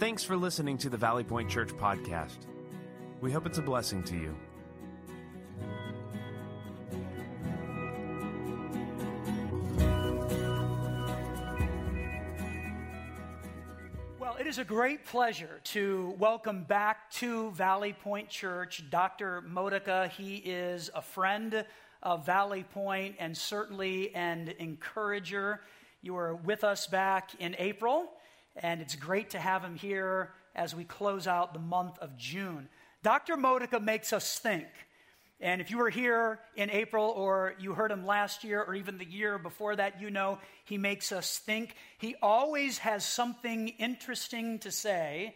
Thanks for listening to the Valley Point Church podcast. We hope it's a blessing to you. Well, it is a great pleasure to welcome back to Valley Point Church Dr. Modica. He is a friend of Valley Point and certainly an encourager. You were with us back in April, and it's great to have him here as we close out the month of June. Dr. Modica makes us think. And if you were here in April or you heard him last year or even the year before that, you know he makes us think. He always has something interesting to say,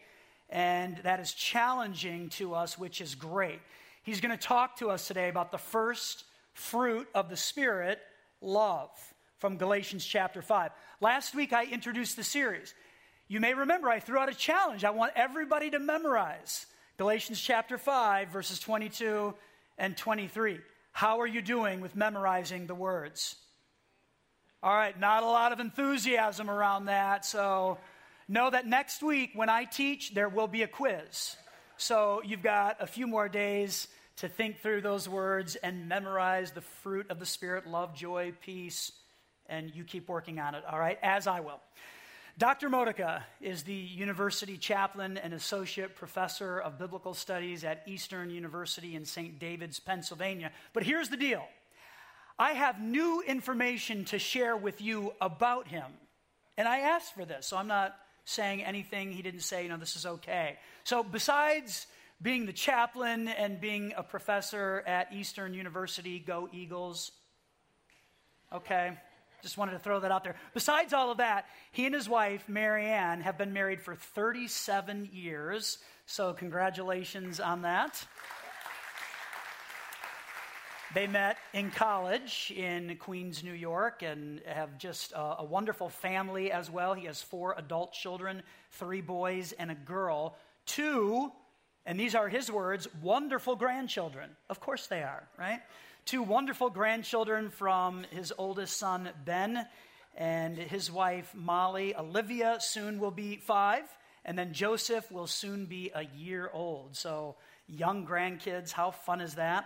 and that is challenging to us, which is great. He's going to talk to us today about the first fruit of the Spirit, love, from Galatians chapter 5. Last week I introduced the series. You may remember I threw out a challenge. I want everybody to memorize Galatians chapter 5, verses 22 and 23. How are you doing with memorizing the words? All right, not a lot of enthusiasm around that. So know that next week when I teach, there will be a quiz. So you've got a few more days to think through those words and memorize the fruit of the Spirit love, joy, peace, and you keep working on it, all right? As I will. Dr. Modica is the university chaplain and associate professor of biblical studies at Eastern University in St. David's, Pennsylvania. But here's the deal I have new information to share with you about him. And I asked for this, so I'm not saying anything he didn't say, you know, this is okay. So, besides being the chaplain and being a professor at Eastern University, go Eagles. Okay, just wanted to throw that out there. Besides all of that, he and his wife, Marianne, have been married for 37 years. So, congratulations on that. They met in college in Queens, New York, and have just a, a, wonderful family as well. He has four adult children three boys and a girl. Two, and these are his words, wonderful grandchildren. Of course they are, right? Two wonderful grandchildren from his oldest son, Ben, and his wife, Molly. Olivia soon will be five, and then Joseph will soon be a year old. So, young grandkids, how fun is that?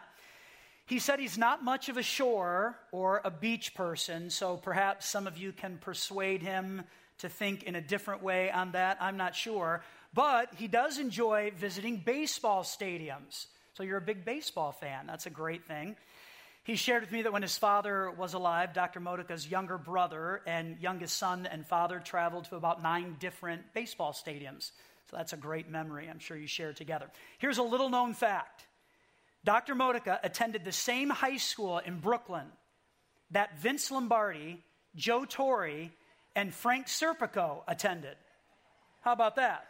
He said he's not much of a shore or a beach person, so perhaps some of you can persuade him to think in a different way on that. I'm not sure. But he does enjoy visiting baseball stadiums. So you're a big baseball fan. That's a great thing. He shared with me that when his father was alive, Dr. Modica's younger brother and youngest son and father traveled to about nine different baseball stadiums. So that's a great memory I'm sure you share together. Here's a little known fact Dr. Modica attended the same high school in Brooklyn that Vince Lombardi, Joe Torre, and Frank Serpico attended. How about that?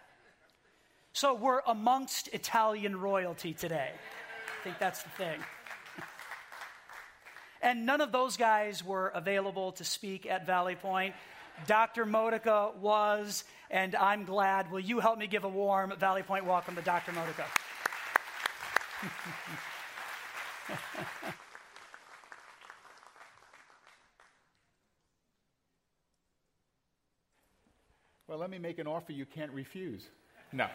So we're amongst Italian royalty today. I think that's the thing. And none of those guys were available to speak at Valley Point. Dr. Modica was, and I'm glad. Will you help me give a warm Valley Point welcome to Dr. Modica? well, let me make an offer you can't refuse. No.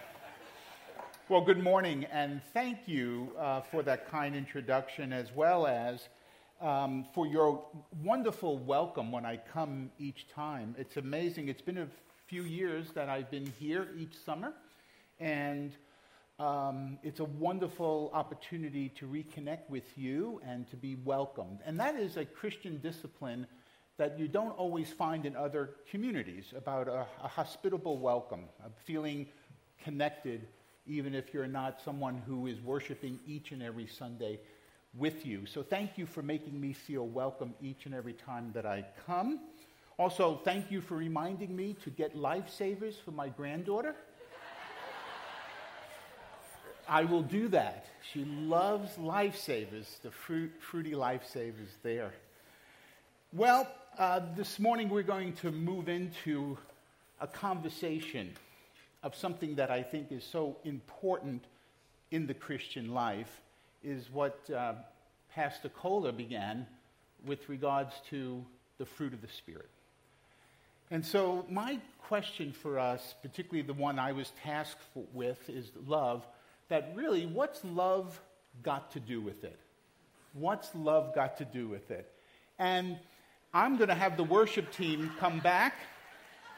Well, good morning, and thank you uh, for that kind introduction, as well as um, for your wonderful welcome when I come each time. It's amazing. It's been a few years that I've been here each summer, and um, it's a wonderful opportunity to reconnect with you and to be welcomed. And that is a Christian discipline that you don't always find in other communities about a, a hospitable welcome, feeling connected, even if you're not someone who is worshiping each and every Sunday with you. So thank you for making me feel welcome each and every time that I come. Also, thank you for reminding me to get lifesavers for my granddaughter. I will do that. She loves lifesavers, the fruit, fruity lifesavers there. Well, uh, this morning we're going to move into a conversation of something that I think is so important in the Christian life, is what uh, Pastor Kohler began with regards to the fruit of the Spirit. And so, my question for us, particularly the one I was tasked for, with, is love. That really, what's love got to do with it? What's love got to do with it? And I'm going to have the worship team come back,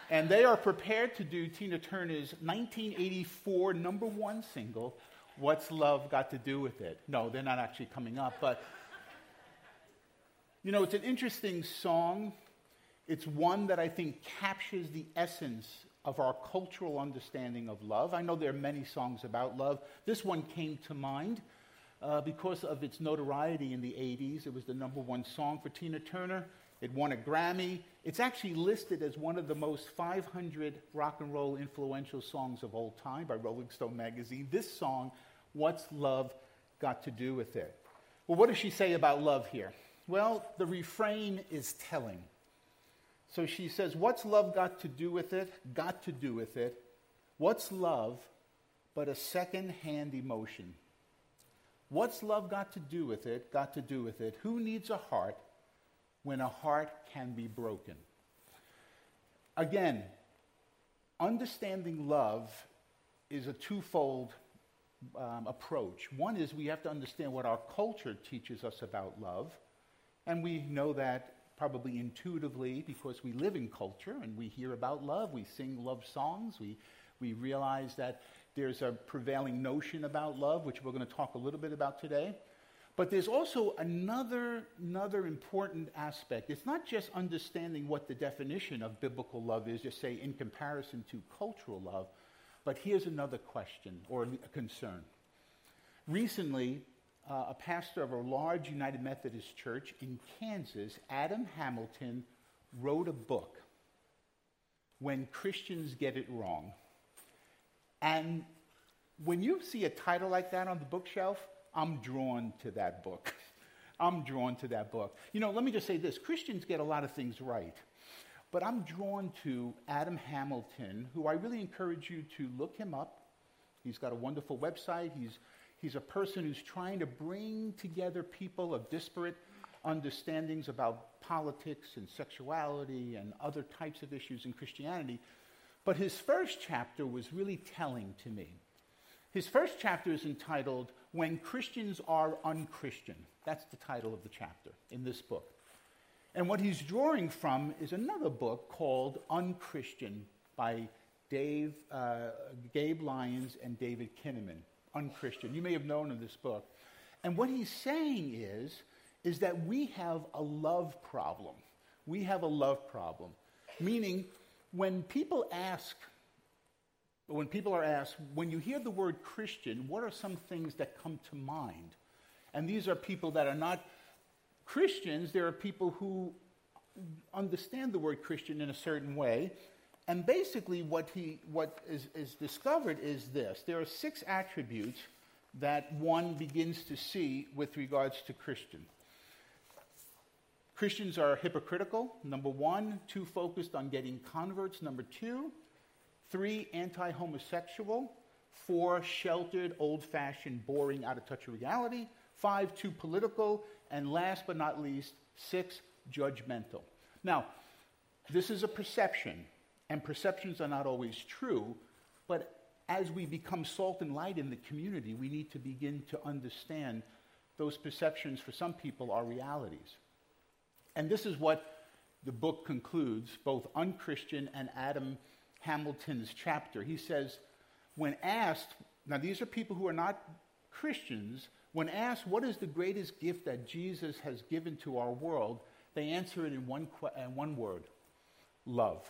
and they are prepared to do Tina Turner's 1984 number one single, What's Love Got to Do with It? No, they're not actually coming up, but you know, it's an interesting song. It's one that I think captures the essence of our cultural understanding of love. I know there are many songs about love. This one came to mind uh, because of its notoriety in the 80s. It was the number one song for Tina Turner. It won a Grammy. It's actually listed as one of the most 500 rock and roll influential songs of all time by Rolling Stone magazine. This song, What's Love Got to Do with It? Well, what does she say about love here? Well, the refrain is telling. So she says, What's love got to do with it? Got to do with it. What's love but a second hand emotion? What's love got to do with it? Got to do with it. Who needs a heart when a heart can be broken? Again, understanding love is a twofold um, approach. One is we have to understand what our culture teaches us about love, and we know that probably intuitively because we live in culture and we hear about love, we sing love songs, we, we realize that there's a prevailing notion about love, which we're going to talk a little bit about today. But there's also another, another important aspect. It's not just understanding what the definition of biblical love is, just say in comparison to cultural love, but here's another question or a concern. Recently, uh, a pastor of a large United Methodist church in Kansas, Adam Hamilton, wrote a book, When Christians Get It Wrong. And when you see a title like that on the bookshelf, I'm drawn to that book. I'm drawn to that book. You know, let me just say this Christians get a lot of things right. But I'm drawn to Adam Hamilton, who I really encourage you to look him up. He's got a wonderful website. He's, he's a person who's trying to bring together people of disparate understandings about politics and sexuality and other types of issues in Christianity but his first chapter was really telling to me. His first chapter is entitled When Christians Are Unchristian. That's the title of the chapter in this book. And what he's drawing from is another book called Unchristian by Dave, uh, Gabe Lyons and David Kinnaman. Unchristian. You may have known of this book. And what he's saying is, is that we have a love problem. We have a love problem, meaning when people ask, when people are asked, when you hear the word Christian, what are some things that come to mind? And these are people that are not Christians, there are people who understand the word Christian in a certain way. And basically, what, he, what is, is discovered is this there are six attributes that one begins to see with regards to Christian. Christians are hypocritical, number one, too focused on getting converts, number two, three, anti homosexual, four, sheltered, old fashioned, boring, out of touch with reality, five, too political, and last but not least, six, judgmental. Now, this is a perception, and perceptions are not always true, but as we become salt and light in the community, we need to begin to understand those perceptions for some people are realities. And this is what the book concludes, both Unchristian and Adam Hamilton's chapter. He says, when asked, now these are people who are not Christians, when asked what is the greatest gift that Jesus has given to our world, they answer it in one, in one word love.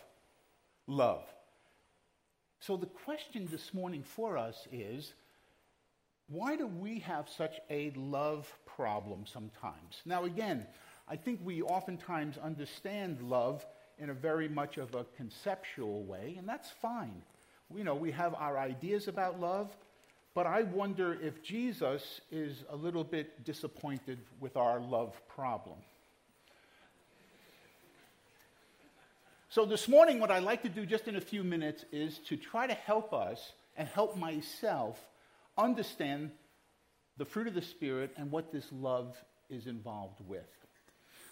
Love. So the question this morning for us is why do we have such a love problem sometimes? Now, again, I think we oftentimes understand love in a very much of a conceptual way, and that's fine. You know, we have our ideas about love, but I wonder if Jesus is a little bit disappointed with our love problem. So, this morning, what I'd like to do just in a few minutes is to try to help us and help myself understand the fruit of the Spirit and what this love is involved with.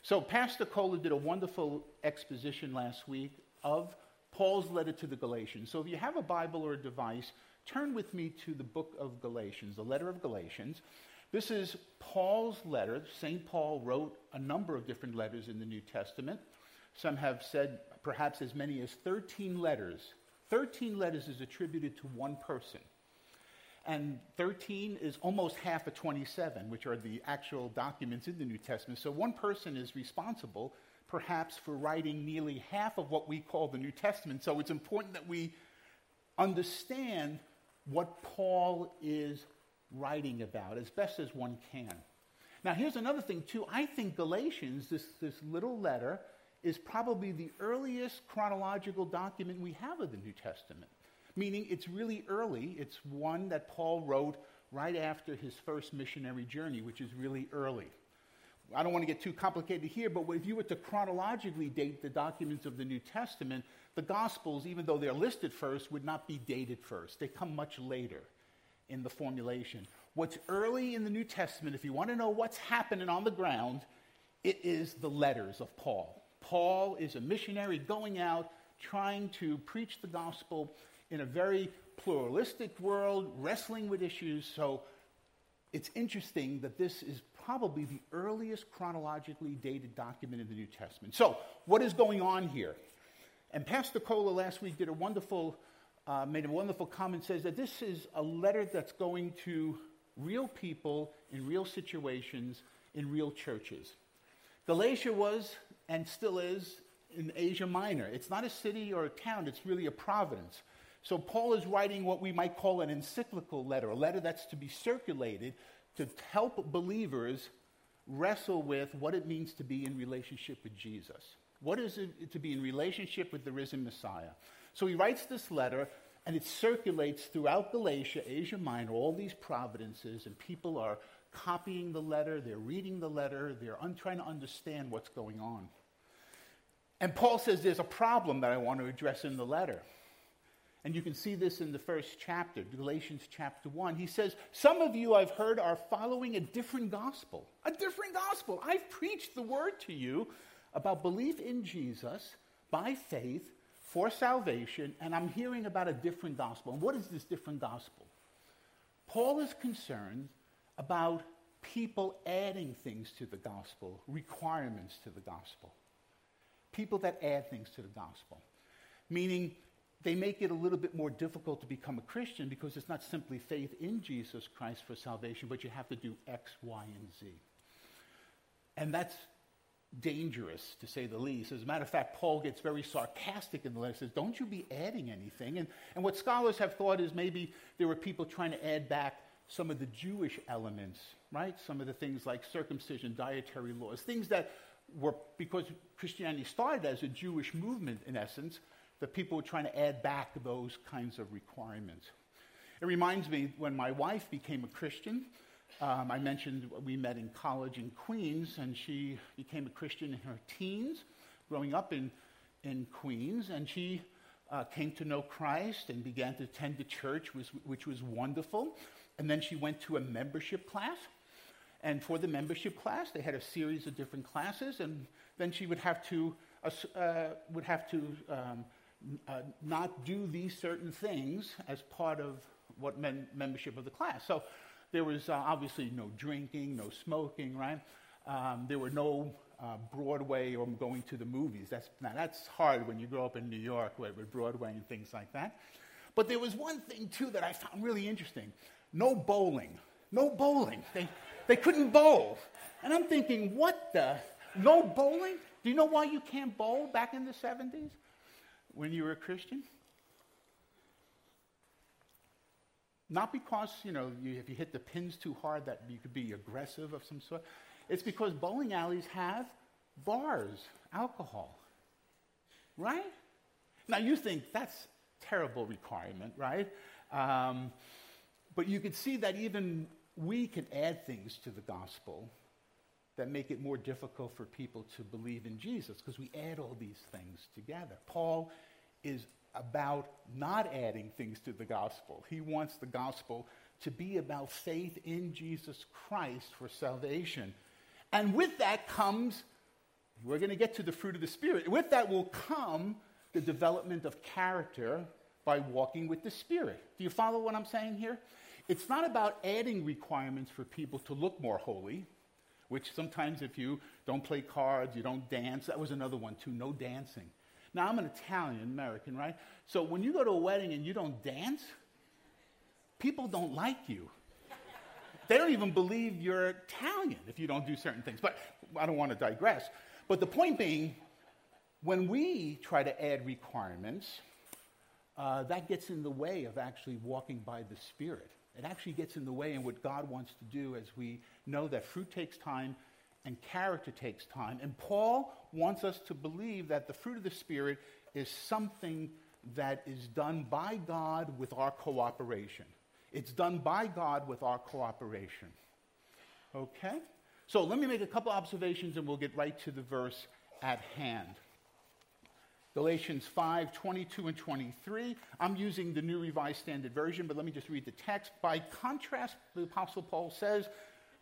So, Pastor Kohler did a wonderful exposition last week of Paul's letter to the Galatians. So if you have a Bible or a device, turn with me to the book of Galatians, the letter of Galatians. This is Paul's letter. St. Paul wrote a number of different letters in the New Testament. Some have said perhaps as many as 13 letters. 13 letters is attributed to one person. And 13 is almost half of 27, which are the actual documents in the New Testament. So one person is responsible, perhaps, for writing nearly half of what we call the New Testament. So it's important that we understand what Paul is writing about as best as one can. Now, here's another thing, too. I think Galatians, this, this little letter, is probably the earliest chronological document we have of the New Testament, meaning it's really early. It's one that Paul wrote right after his first missionary journey, which is really early. I don't want to get too complicated here, but if you were to chronologically date the documents of the New Testament, the Gospels, even though they're listed first, would not be dated first. They come much later in the formulation. What's early in the New Testament, if you want to know what's happening on the ground, it is the letters of Paul. Paul is a missionary going out trying to preach the gospel in a very pluralistic world, wrestling with issues. So it's interesting that this is probably the earliest chronologically dated document in the New Testament. So, what is going on here? And Pastor Kohler last week did a wonderful, uh, made a wonderful comment, says that this is a letter that's going to real people in real situations in real churches. Galatia was and still is in Asia Minor. It's not a city or a town, it's really a province. So Paul is writing what we might call an encyclical letter, a letter that's to be circulated to help believers wrestle with what it means to be in relationship with Jesus. What is it to be in relationship with the risen Messiah? So he writes this letter, and it circulates throughout Galatia, Asia Minor, all these providences, and people are copying the letter, they're reading the letter, they're un- trying to understand what's going on. And Paul says there's a problem that I want to address in the letter. And you can see this in the first chapter, Galatians chapter 1. He says, Some of you I've heard are following a different gospel. A different gospel. I've preached the word to you about belief in Jesus by faith for salvation, and I'm hearing about a different gospel. And what is this different gospel? Paul is concerned about people adding things to the gospel, requirements to the gospel. People that add things to the gospel. Meaning, they make it a little bit more difficult to become a Christian because it's not simply faith in Jesus Christ for salvation, but you have to do X, Y, and Z. And that's dangerous, to say the least. As a matter of fact, Paul gets very sarcastic in the letter, says, Don't you be adding anything. And, and what scholars have thought is maybe there were people trying to add back some of the Jewish elements, right? Some of the things like circumcision, dietary laws, things that were, because Christianity started as a Jewish movement in essence, that people were trying to add back those kinds of requirements. It reminds me when my wife became a Christian. Um, I mentioned we met in college in Queens, and she became a Christian in her teens, growing up in, in Queens, and she uh, came to know Christ and began to attend the church, which, which was wonderful. And then she went to a membership class. And for the membership class, they had a series of different classes, and then she would have to, uh, uh would have to um, uh, not do these certain things as part of what men, membership of the class. So there was uh, obviously no drinking, no smoking, right? Um, there were no uh, Broadway or going to the movies. That's, now, that's hard when you grow up in New York with Broadway and things like that. But there was one thing, too, that I found really interesting no bowling. No bowling. They, they couldn't bowl. And I'm thinking, what the? No bowling? Do you know why you can't bowl back in the 70s? When you were a Christian? Not because, you know, you, if you hit the pins too hard that you could be aggressive of some sort. It's because bowling alleys have bars, alcohol. Right? Now you think that's terrible requirement, right? Um, but you could see that even we can add things to the gospel that make it more difficult for people to believe in Jesus because we add all these things together. Paul is about not adding things to the gospel. He wants the gospel to be about faith in Jesus Christ for salvation. And with that comes, we're going to get to the fruit of the Spirit. With that will come the development of character by walking with the Spirit. Do you follow what I'm saying here? It's not about adding requirements for people to look more holy, which sometimes if you don't play cards, you don't dance, that was another one too, no dancing. Now, I'm an Italian American, right? So when you go to a wedding and you don't dance, people don't like you. They don't even believe you're Italian if you don't do certain things. But I don't want to digress. But the point being, when we try to add requirements, uh, that gets in the way of actually walking by the Spirit. It actually gets in the way in what God wants to do as we know that fruit takes time and character takes time. And Paul wants us to believe that the fruit of the Spirit is something that is done by God with our cooperation. It's done by God with our cooperation. Okay? So let me make a couple observations and we'll get right to the verse at hand. Galatians 5 22 and 23. I'm using the New Revised Standard Version, but let me just read the text. By contrast, the Apostle Paul says,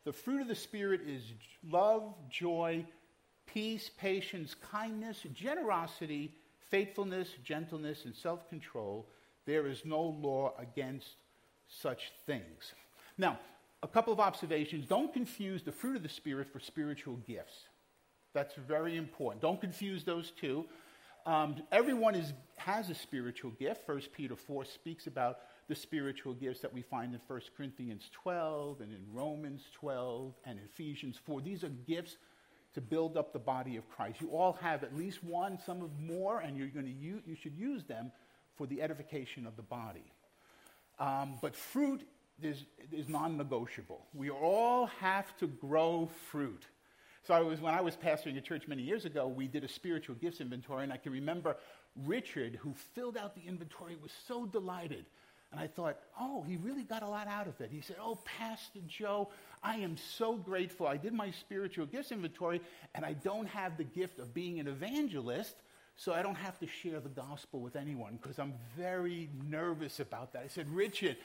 the fruit of the Spirit is love, joy, peace, patience, kindness, generosity, faithfulness, gentleness, and self control. There is no law against such things. Now, a couple of observations. Don't confuse the fruit of the Spirit for spiritual gifts. That's very important. Don't confuse those two. Um, everyone is, has a spiritual gift. 1 Peter 4 speaks about the spiritual gifts that we find in 1 Corinthians 12 and in Romans 12 and Ephesians 4. These are gifts to build up the body of Christ. You all have at least one, some of more, and you're going to use, you should use them for the edification of the body. Um, but fruit is, is non-negotiable. We all have to grow fruit. So I was, when I was pastoring a church many years ago, we did a spiritual gifts inventory, and I can remember Richard, who filled out the inventory, was so delighted. And I thought, oh, he really got a lot out of it. He said, oh, Pastor Joe, I am so grateful. I did my spiritual gifts inventory, and I don't have the gift of being an evangelist, so I don't have to share the gospel with anyone because I'm very nervous about that. I said, Richard,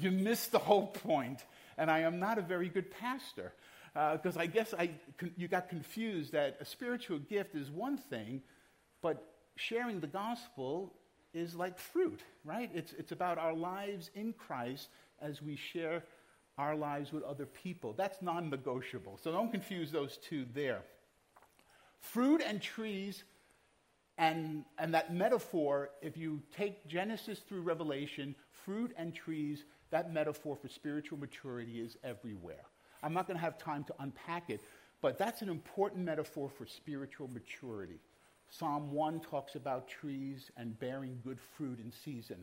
you missed the whole point, and I am not a very good pastor because uh, I guess I, you got confused that a spiritual gift is one thing, but sharing the gospel is like fruit, right? It's, it's about our lives in Christ as we share our lives with other people. That's non negotiable. So don't confuse those two there. Fruit and trees, and, and that metaphor, if you take Genesis through Revelation, fruit and trees, that metaphor for spiritual maturity is everywhere. I'm not going to have time to unpack it, but that's an important metaphor for spiritual maturity. Psalm 1 talks about trees and bearing good fruit in season.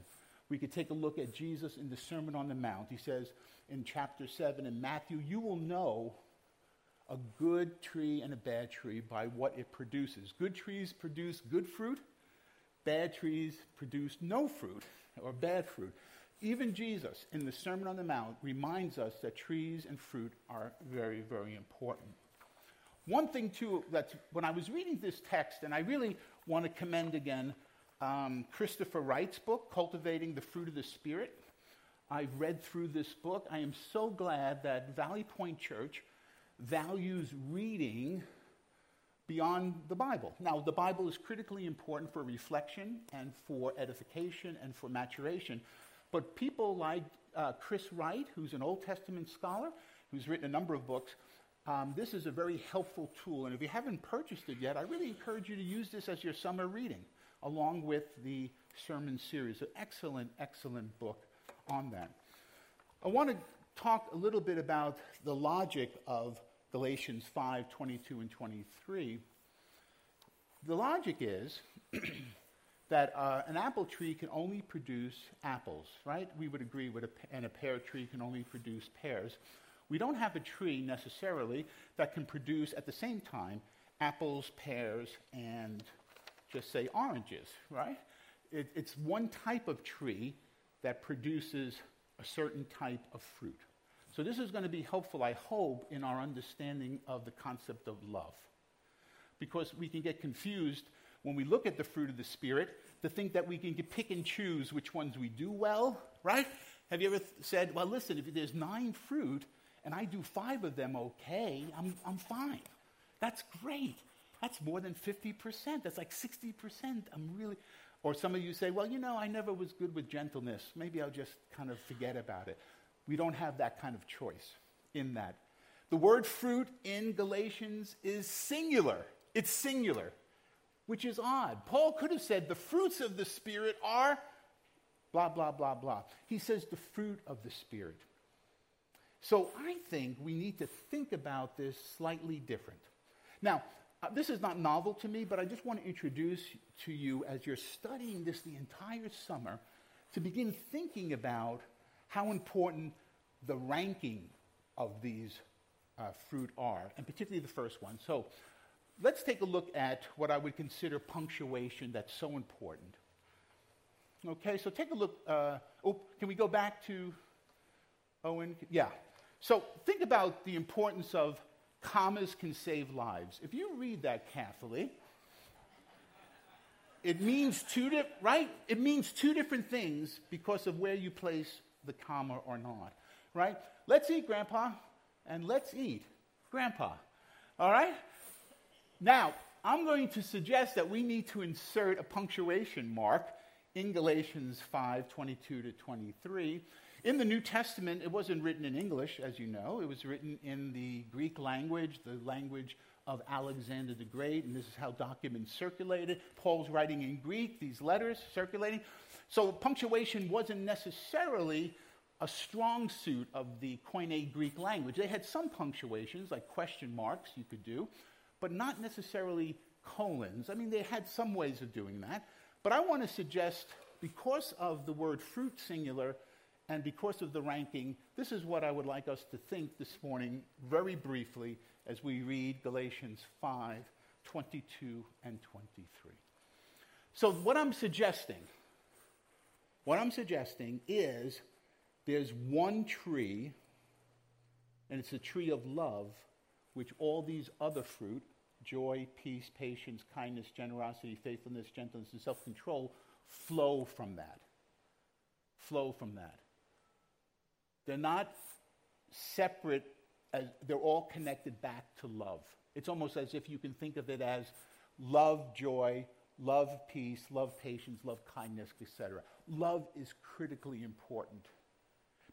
We could take a look at Jesus in the Sermon on the Mount. He says in chapter 7 in Matthew, You will know a good tree and a bad tree by what it produces. Good trees produce good fruit, bad trees produce no fruit or bad fruit. Even Jesus in the Sermon on the Mount reminds us that trees and fruit are very, very important. One thing, too, that when I was reading this text, and I really want to commend again um, Christopher Wright's book, Cultivating the Fruit of the Spirit. I've read through this book. I am so glad that Valley Point Church values reading beyond the Bible. Now, the Bible is critically important for reflection and for edification and for maturation, but people like uh, Chris Wright, who's an Old Testament scholar, who's written a number of books, um, this is a very helpful tool. And if you haven't purchased it yet, I really encourage you to use this as your summer reading, along with the sermon series. An excellent, excellent book on that. I want to talk a little bit about the logic of Galatians 5 22 and 23. The logic is that uh, an apple tree can only produce apples, right? We would agree with a, and a pear tree can only produce pears. We don't have a tree necessarily that can produce at the same time apples, pears, and just say oranges, right? It, it's one type of tree that produces a certain type of fruit. So, this is going to be helpful, I hope, in our understanding of the concept of love. Because we can get confused when we look at the fruit of the Spirit to think that we can pick and choose which ones we do well, right? Have you ever th- said, well, listen, if there's nine fruit and I do five of them okay, I'm, I'm fine. That's great. That's more than 50%. That's like 60%. I'm really. Or some of you say, well, you know, I never was good with gentleness. Maybe I'll just kind of forget about it. We don't have that kind of choice in that. The word fruit in Galatians is singular. It's singular, which is odd. Paul could have said the fruits of the Spirit are blah, blah, blah, blah. He says the fruit of the Spirit. So I think we need to think about this slightly different. Now, uh, this is not novel to me, but I just want to introduce to you as you're studying this the entire summer to begin thinking about how important the ranking of these uh, fruit are, and particularly the first one. So let's take a look at what I would consider punctuation that's so important. Okay, so take a look. Uh, oh, can we go back to Owen? Yeah. So think about the importance of commas can save lives. If you read that carefully, it means two di- right? It means two different things because of where you place the comma or not. Right? Let's eat, Grandpa, and let's eat, Grandpa. All right? Now, I'm going to suggest that we need to insert a punctuation mark in Galatians 5 22 to 23 in the New Testament, it wasn't written in English, as you know. It was written in the Greek language, the language of Alexander the Great, and this is how documents circulated. Paul's writing in Greek, these letters circulating. So punctuation wasn't necessarily a strong suit of the Koine Greek language. They had some punctuations, like question marks, you could do, but not necessarily colons. I mean, they had some ways of doing that. But I want to suggest, because of the word fruit singular, and because of the ranking, this is what I would like us to think this morning, very briefly, as we read Galatians 5 22 and 23. So, what I'm suggesting, what I'm suggesting is there's one tree, and it's a tree of love, which all these other fruit joy, peace, patience, kindness, generosity, faithfulness, gentleness, and self control flow from that. Flow from that. They're not separate, as, they're all connected back to love. It's almost as if you can think of it as love, joy, love, peace, love, patience, love, kindness, etc. Love is critically important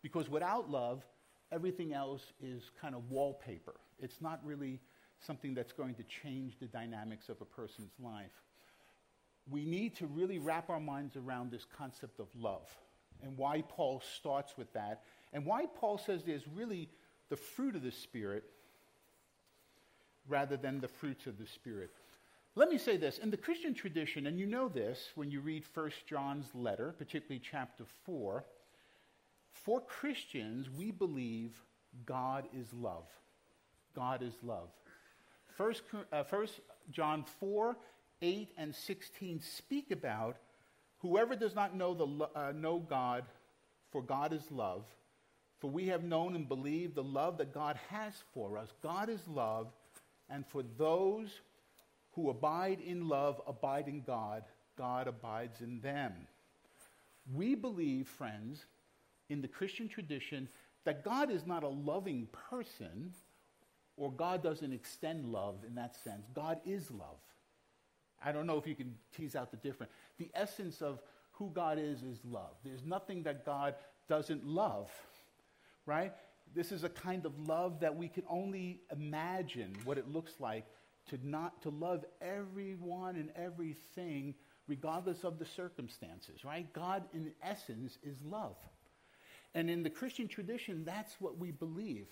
because without love, everything else is kind of wallpaper. It's not really something that's going to change the dynamics of a person's life. We need to really wrap our minds around this concept of love and why Paul starts with that and why Paul says there's really the fruit of the Spirit rather than the fruits of the Spirit. Let me say this in the Christian tradition, and you know this when you read 1 John's letter, particularly chapter 4, for Christians, we believe God is love. God is love. First, uh, First John 4, 8, and 16 speak about whoever does not know, the, uh, know God, for God is love, for we have known and believed the love that God has for us. God is love, and for those who abide in love abide in God, God abides in them. We believe, friends, in the Christian tradition that God is not a loving person, or God doesn't extend love in that sense. God is love. I don't know if you can tease out the difference. The essence of who God is is love. There's nothing that God doesn't love right? This is a kind of love that we can only imagine what it looks like to not to love everyone and everything regardless of the circumstances, right? God in essence is love. And in the Christian tradition, that's what we believe.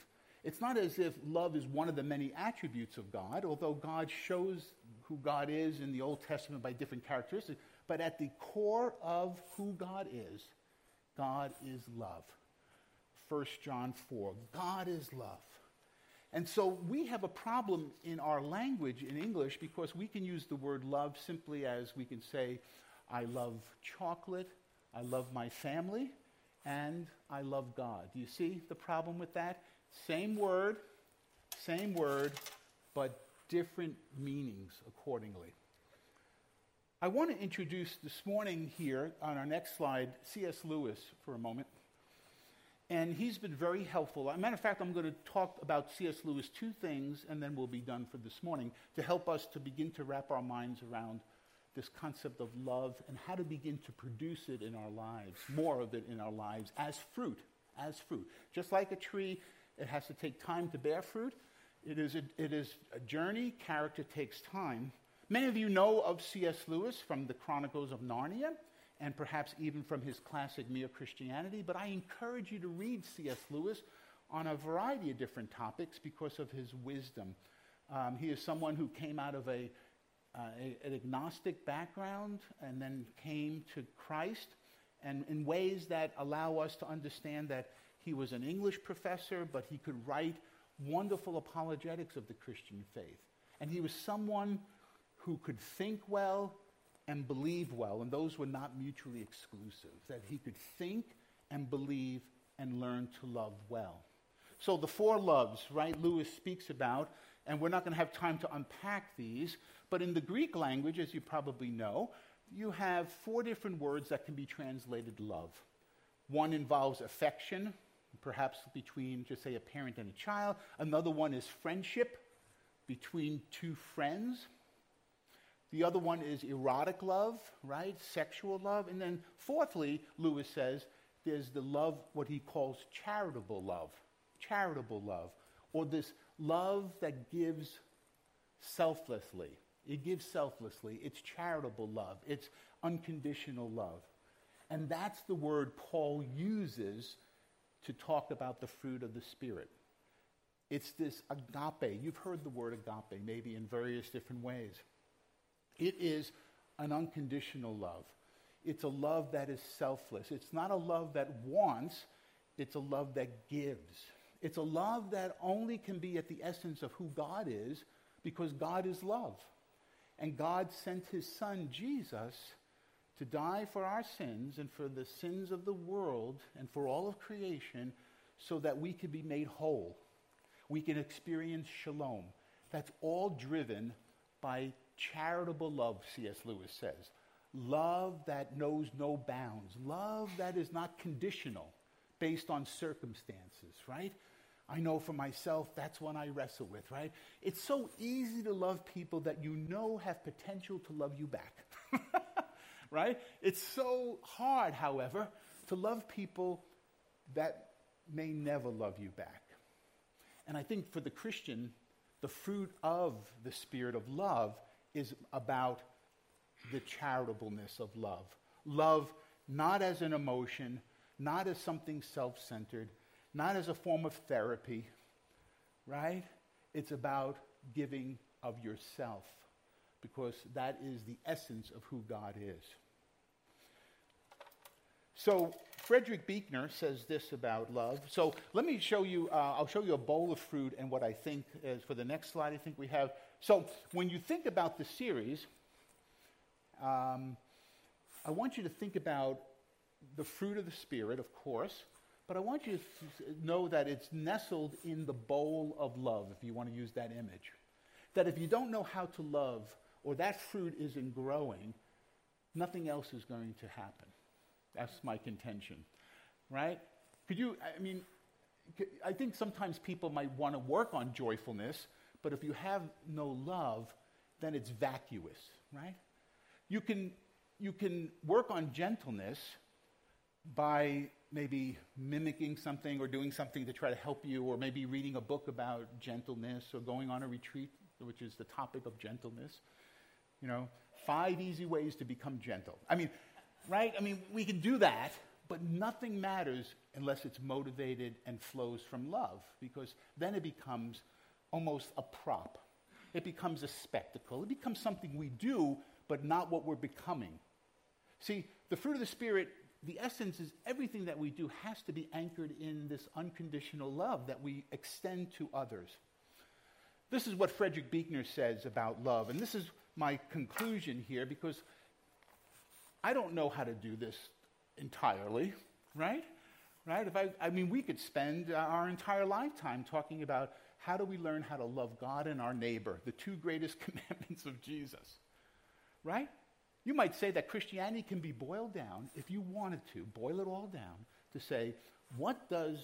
It's not as if love is one of the many attributes of God, although God shows who God is in the Old Testament by different characteristics, but at the core of who God is, God is love. 1 John 4. God is love. And so we have a problem in our language in English because we can use the word love simply as we can say, I love chocolate, I love my family, and I love God. Do you see the problem with that? Same word, same word, but different meanings accordingly. I want to introduce this morning here on our next slide C.S. Lewis for a moment. And he's been very helpful. As a matter of fact, I'm going to talk about C.S. Lewis two things, and then we'll be done for this morning to help us to begin to wrap our minds around this concept of love and how to begin to produce it in our lives, more of it in our lives as fruit, as fruit. Just like a tree, it has to take time to bear fruit. It is a, it is a journey. Character takes time. Many of you know of C.S. Lewis from the Chronicles of Narnia and perhaps even from his classic Mere Christianity, but I encourage you to read C.S. Lewis on a variety of different topics because of his wisdom. Um, he is someone who came out of a, uh, an agnostic background and then came to Christ, and in ways that allow us to understand that he was an English professor, but he could write wonderful apologetics of the Christian faith. And he was someone who could think well and believe well, and those were not mutually exclusive, that he could think and believe and learn to love well. So the four loves, right, Lewis speaks about, and we're not going to have time to unpack these, but in the Greek language, as you probably know, you have four different words that can be translated love. One involves affection, perhaps between, just say, a parent and a child. Another one is friendship between two friends. The other one is erotic love, right? Sexual love. And then, fourthly, Lewis says, there's the love, what he calls charitable love. Charitable love. Or this love that gives selflessly. It gives selflessly. It's charitable love. It's unconditional love. And that's the word Paul uses to talk about the fruit of the Spirit. It's this agape. You've heard the word agape maybe in various different ways. It is an unconditional love. It's a love that is selfless. It's not a love that wants, it's a love that gives. It's a love that only can be at the essence of who God is because God is love. And God sent his son, Jesus, to die for our sins and for the sins of the world and for all of creation so that we could be made whole. We can experience shalom. That's all driven by charitable love, C.S. Lewis says. Love that knows no bounds. Love that is not conditional based on circumstances, right? I know for myself that's one I wrestle with, right? It's so easy to love people that you know have potential to love you back, right? It's so hard, however, to love people that may never love you back. And I think for the Christian, the fruit of the spirit of love is about the charitableness of love. Love not as an emotion, not as something self centered, not as a form of therapy, right? It's about giving of yourself because that is the essence of who God is. So, Frederick Buechner says this about love. So, let me show you, uh, I'll show you a bowl of fruit and what I think is for the next slide, I think we have so when you think about the series, um, I want you to think about the fruit of the Spirit, of course, but I want you to know that it's nestled in the bowl of love, if you want to use that image. That if you don't know how to love, or that fruit isn't growing, nothing else is going to happen. That's my contention, right? Could you, I mean, I think sometimes people might want to work on joyfulness but if you have no love, then it's vacuous, right? You can, you can work on gentleness by maybe mimicking something or doing something to try to help you, or maybe reading a book about gentleness or going on a retreat, which is the topic of gentleness. You know, five easy ways to become gentle. I mean, right? I mean, we can do that, but nothing matters unless it's motivated and flows from love, because then it becomes almost a prop. It becomes a spectacle. It becomes something we do, but not what we're becoming. See, the fruit of the Spirit, the essence is everything that we do has to be anchored in this unconditional love that we extend to others. This is what Frederick Buechner says about love, and this is my conclusion here because I don't know how to do this entirely, right? Right? If I, I mean, we could spend uh, our entire lifetime talking about how do we learn how to love God and our neighbor, the two greatest commandments of Jesus? Right? You might say that Christianity can be boiled down, if you wanted to, boil it all down, to say, what does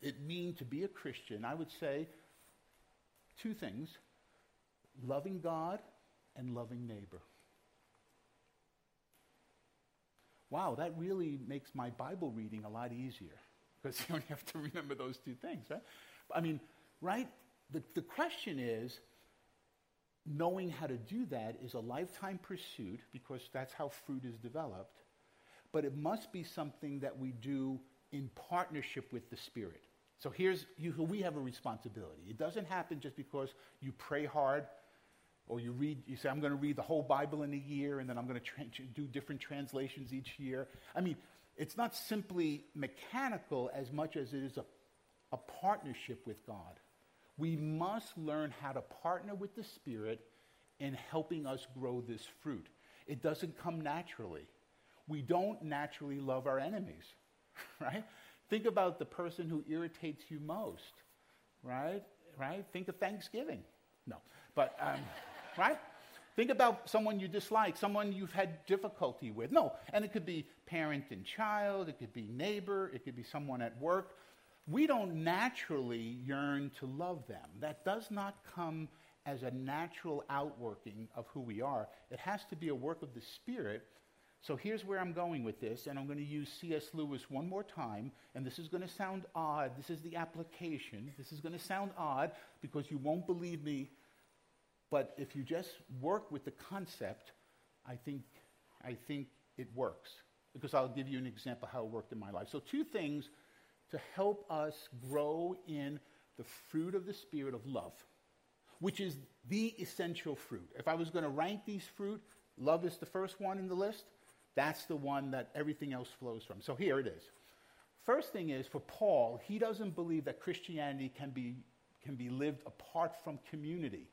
it mean to be a Christian? I would say two things loving God and loving neighbor. Wow, that really makes my Bible reading a lot easier because you only have to remember those two things, right? I mean, right? The, the question is knowing how to do that is a lifetime pursuit because that's how fruit is developed, but it must be something that we do in partnership with the Spirit. So here's, you, we have a responsibility. It doesn't happen just because you pray hard or you read, you say, I'm going to read the whole Bible in a year and then I'm going to tra- do different translations each year. I mean, it's not simply mechanical as much as it is a, a partnership with God. We must learn how to partner with the Spirit in helping us grow this fruit. It doesn't come naturally. We don't naturally love our enemies, right? Think about the person who irritates you most, right? Right? Think of Thanksgiving. No, but um, right? Think about someone you dislike, someone you've had difficulty with. No, and it could be parent and child, it could be neighbor, it could be someone at work. We don't naturally yearn to love them. That does not come as a natural outworking of who we are. It has to be a work of the Spirit. So here's where I'm going with this, and I'm going to use C.S. Lewis one more time, and this is going to sound odd. This is the application. This is going to sound odd because you won't believe me but if you just work with the concept, I think, I think it works. Because I'll give you an example how it worked in my life. So, two things to help us grow in the fruit of the Spirit of love, which is the essential fruit. If I was going to rank these fruit, love is the first one in the list. That's the one that everything else flows from. So, here it is. First thing is for Paul, he doesn't believe that Christianity can be, can be lived apart from community.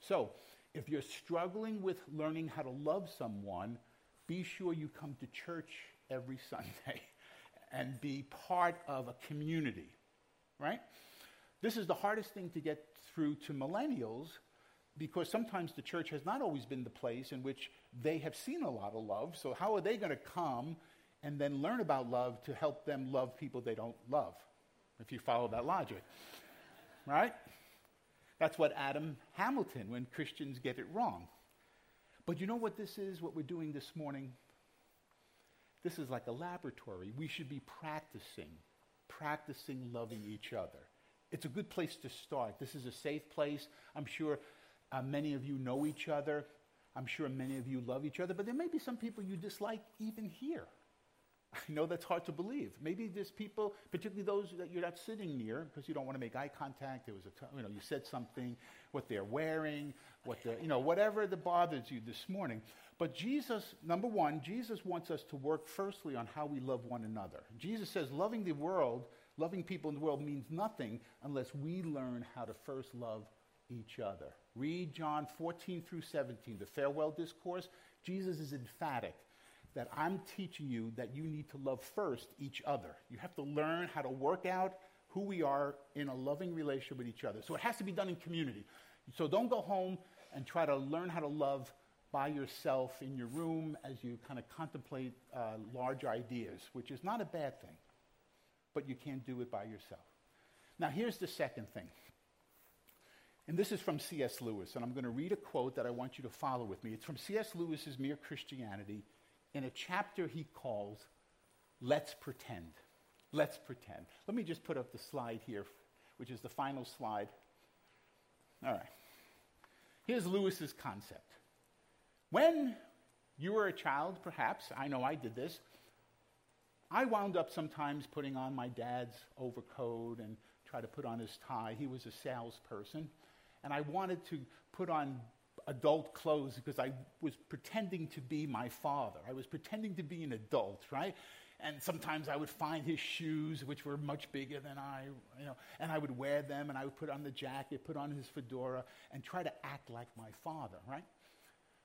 So, if you're struggling with learning how to love someone, be sure you come to church every Sunday and be part of a community, right? This is the hardest thing to get through to millennials because sometimes the church has not always been the place in which they have seen a lot of love. So, how are they going to come and then learn about love to help them love people they don't love? If you follow that logic, right? That's what Adam Hamilton, when Christians get it wrong. But you know what this is, what we're doing this morning? This is like a laboratory. We should be practicing, practicing loving each other. It's a good place to start. This is a safe place. I'm sure uh, many of you know each other. I'm sure many of you love each other, but there may be some people you dislike even here. I know that's hard to believe. Maybe there's people, particularly those that you're not sitting near, because you don't want to make eye contact. There was a, t- you know, you said something, what they're wearing, what they're, you know, whatever that bothers you this morning. But Jesus, number one, Jesus wants us to work firstly on how we love one another. Jesus says loving the world, loving people in the world means nothing unless we learn how to first love each other. Read John 14 through 17, the farewell discourse. Jesus is emphatic that I'm teaching you that you need to love first each other. You have to learn how to work out who we are in a loving relationship with each other. So it has to be done in community. So don't go home and try to learn how to love by yourself in your room as you kind of contemplate uh, large ideas, which is not a bad thing, but you can't do it by yourself. Now, here's the second thing. And this is from C.S. Lewis, and I'm going to read a quote that I want you to follow with me. It's from C.S. Lewis's Mere Christianity, in a chapter he calls Let's Pretend. Let's Pretend. Let me just put up the slide here, which is the final slide. All right. Here's Lewis's concept. When you were a child, perhaps, I know I did this, I wound up sometimes putting on my dad's overcoat and try to put on his tie. He was a salesperson. And I wanted to put on adult clothes because I was pretending to be my father. I was pretending to be an adult, right? And sometimes I would find his shoes, which were much bigger than I, you know, and I would wear them and I would put on the jacket, put on his fedora, and try to act like my father, right?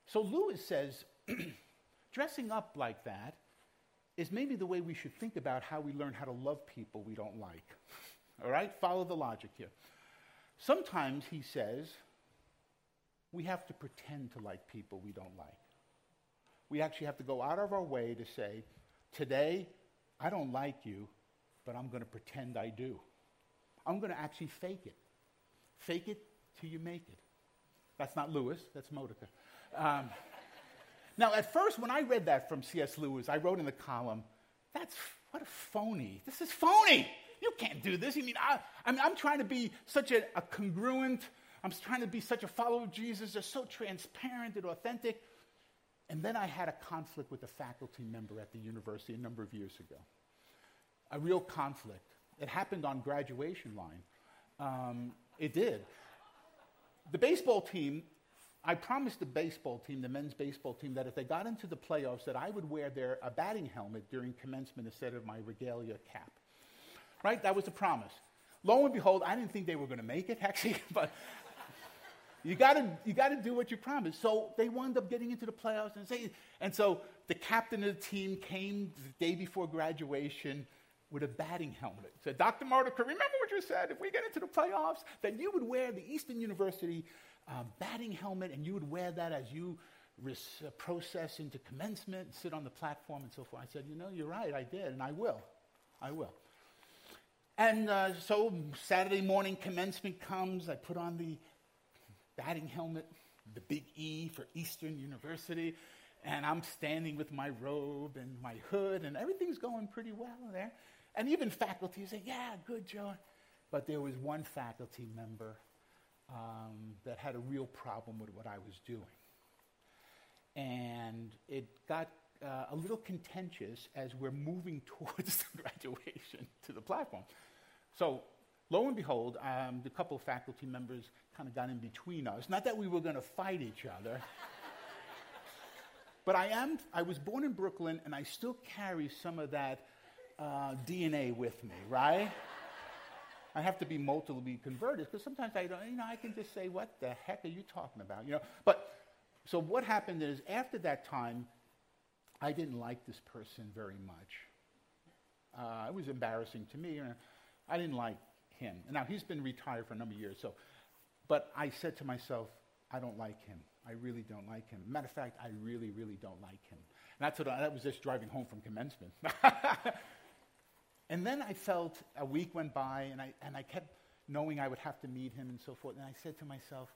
So Lewis says, dressing up like that is maybe the way we should think about how we learn how to love people we don't like. All right? Follow the logic here. Sometimes, he says, we have to pretend to like people we don't like. We actually have to go out of our way to say, today, I don't like you, but I'm going to pretend I do. I'm going to actually fake it. Fake it till you make it. That's not Lewis, that's Modica. Um, now, at first, when I read that from C.S. Lewis, I wrote in the column, that's what a phony. This is phony. You can't do this. You mean, I, I mean, I'm trying to be such a, a congruent, I'm trying to be such a follower of Jesus, just so transparent and authentic. And then I had a conflict with a faculty member at the university a number of years ago. A real conflict. It happened on graduation line. Um, it did. The baseball team, I promised the baseball team, the men's baseball team, that if they got into the playoffs, that I would wear their a batting helmet during commencement instead of my regalia cap. Right? That was the promise. Lo and behold, I didn't think they were going to make it, actually, but you gotta, you gotta do what you promised. So they wound up getting into the playoffs, and, say, and so the captain of the team came the day before graduation with a batting helmet. Said, Dr. Modica, remember what you said? If we get into the playoffs, then you would wear the Eastern University uh, batting helmet, and you would wear that as you res- uh, process into commencement sit on the platform and so forth. I said, you know, you're right, I did, and I will. I will. And uh, so Saturday morning commencement comes. I put on the batting helmet, the big E for Eastern University, and I'm standing with my robe and my hood, and everything's going pretty well there. And even faculty say, Yeah, good, Joe. But there was one faculty member um, that had a real problem with what I was doing. And it got uh, a little contentious as we're moving towards the graduation to the platform. So lo and behold, um, the couple of faculty members kind of got in between us. Not that we were going to fight each other. but I am, I was born in Brooklyn and I still carry some of that uh, DNA with me, right? I have to be multiply converted because sometimes I don't, you know, I can just say, what the heck are you talking about? You know, but so what happened is after that time, I didn't like this person very much. Uh, it was embarrassing to me. I didn't like him. Now, he's been retired for a number of years, so, but I said to myself, I don't like him. I really don't like him. Matter of fact, I really, really don't like him. And that's what I, that was just driving home from commencement. and then I felt a week went by, and I, and I kept knowing I would have to meet him and so forth. And I said to myself,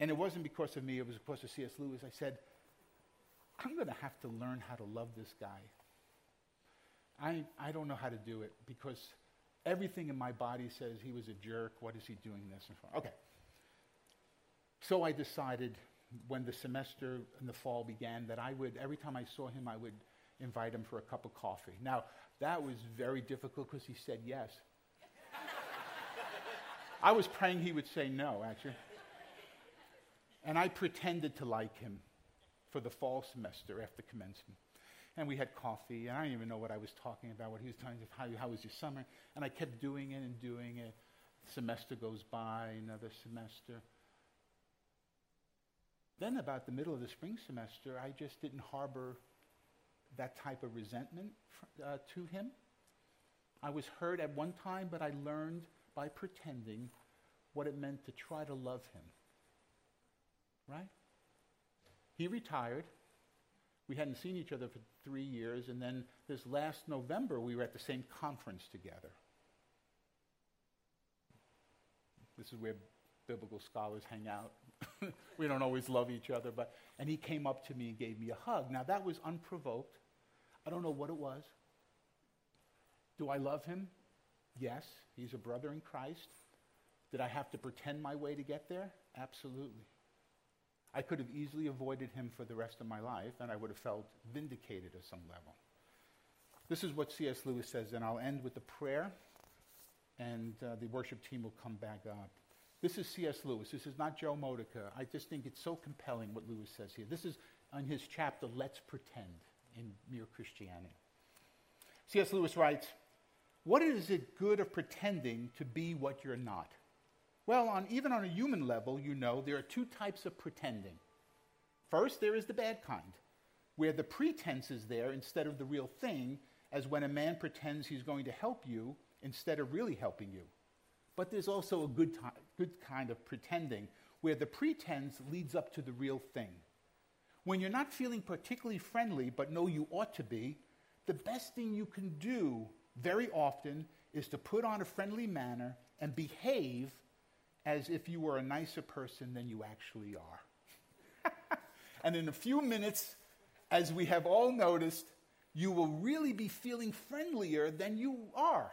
and it wasn't because of me, it was because of C.S. Lewis. I said, I'm going to have to learn how to love this guy. I, I don't know how to do it because Everything in my body says he was a jerk. What is he doing this and for? Okay. So I decided when the semester in the fall began that I would, every time I saw him, I would invite him for a cup of coffee. Now, that was very difficult because he said yes. I was praying he would say no, actually. And I pretended to like him for the fall semester after commencement and we had coffee, and I didn't even know what I was talking about, what he was telling me, how, how was your summer? And I kept doing it and doing it. Semester goes by, another semester. Then, about the middle of the spring semester, I just didn't harbor that type of resentment uh, to him. I was hurt at one time, but I learned by pretending what it meant to try to love him. Right? He retired. We hadn't seen each other for three years, and then this last November, we were at the same conference together. This is where biblical scholars hang out. we don't always love each other, but and he came up to me and gave me a hug. Now that was unprovoked. I don't know what it was. Do I love him? Yes, he's a brother in Christ. Did I have to pretend my way to get there? Absolutely. I could have easily avoided him for the rest of my life, and I would have felt vindicated at some level. This is what C.S. Lewis says, and I'll end with a prayer, and uh, the worship team will come back up. This is C.S. Lewis. This is not Joe Modica. I just think it's so compelling what Lewis says here. This is on his chapter, Let's Pretend in Mere Christianity. C.S. Lewis writes, What is it good of pretending to be what you're not? Well, on, even on a human level, you know, there are two types of pretending. First, there is the bad kind, where the pretense is there instead of the real thing, as when a man pretends he's going to help you instead of really helping you. But there's also a good, t- good kind of pretending, where the pretense leads up to the real thing. When you're not feeling particularly friendly, but know you ought to be, the best thing you can do very often is to put on a friendly manner and behave as if you were a nicer person than you actually are. and in a few minutes, as we have all noticed, you will really be feeling friendlier than you are.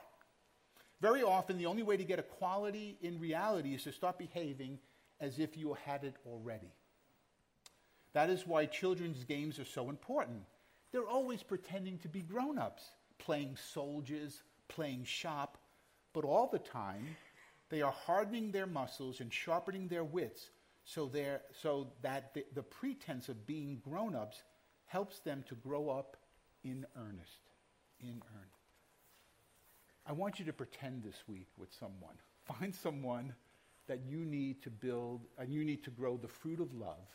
Very often, the only way to get equality in reality is to start behaving as if you had it already. That is why children's games are so important. They're always pretending to be grown ups, playing soldiers, playing shop, but all the time they are hardening their muscles and sharpening their wits so, so that the, the pretense of being grown ups helps them to grow up in earnest. In earnest. I want you to pretend this week with someone. Find someone that you need to build and you need to grow the fruit of love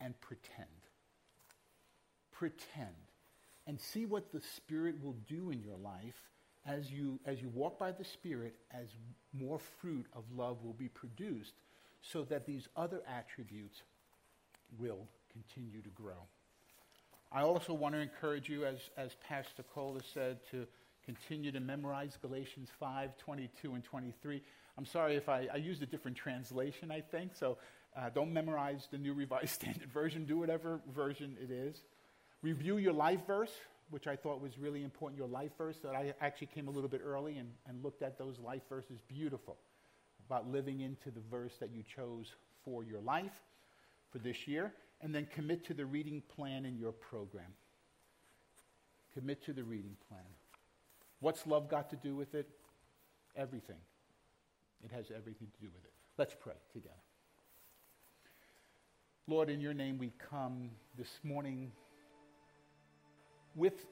and pretend. Pretend. And see what the Spirit will do in your life as you, as you walk by the Spirit, as more fruit of love will be produced, so that these other attributes will continue to grow. I also want to encourage you, as, as Pastor Cole has said, to continue to memorize Galatians 5 22 and 23. I'm sorry if I, I used a different translation, I think, so uh, don't memorize the New Revised Standard Version. Do whatever version it is. Review your life verse, which I thought was really important. Your life verse that I actually came a little bit early and, and looked at those life verses. Beautiful. About living into the verse that you chose for your life for this year. And then commit to the reading plan in your program. Commit to the reading plan. What's love got to do with it? Everything. It has everything to do with it. Let's pray together. Lord, in your name we come this morning with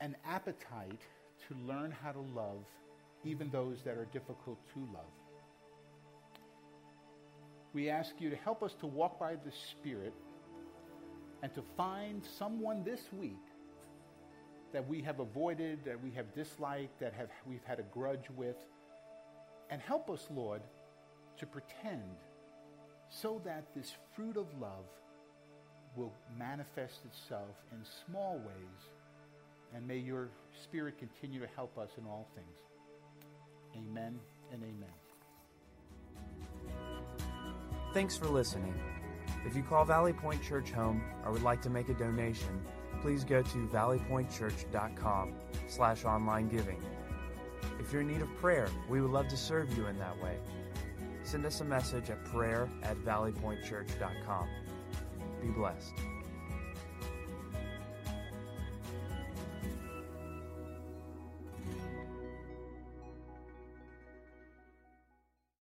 an appetite to learn how to love even those that are difficult to love. We ask you to help us to walk by the Spirit and to find someone this week that we have avoided, that we have disliked, that have, we've had a grudge with. And help us, Lord, to pretend so that this fruit of love will manifest itself in small ways. And may your Spirit continue to help us in all things. Amen and amen. Thanks for listening. If you call Valley Point Church home or would like to make a donation, please go to valleypointchurch.com slash online giving. If you're in need of prayer, we would love to serve you in that way. Send us a message at prayer at valleypointchurch.com. Be blessed.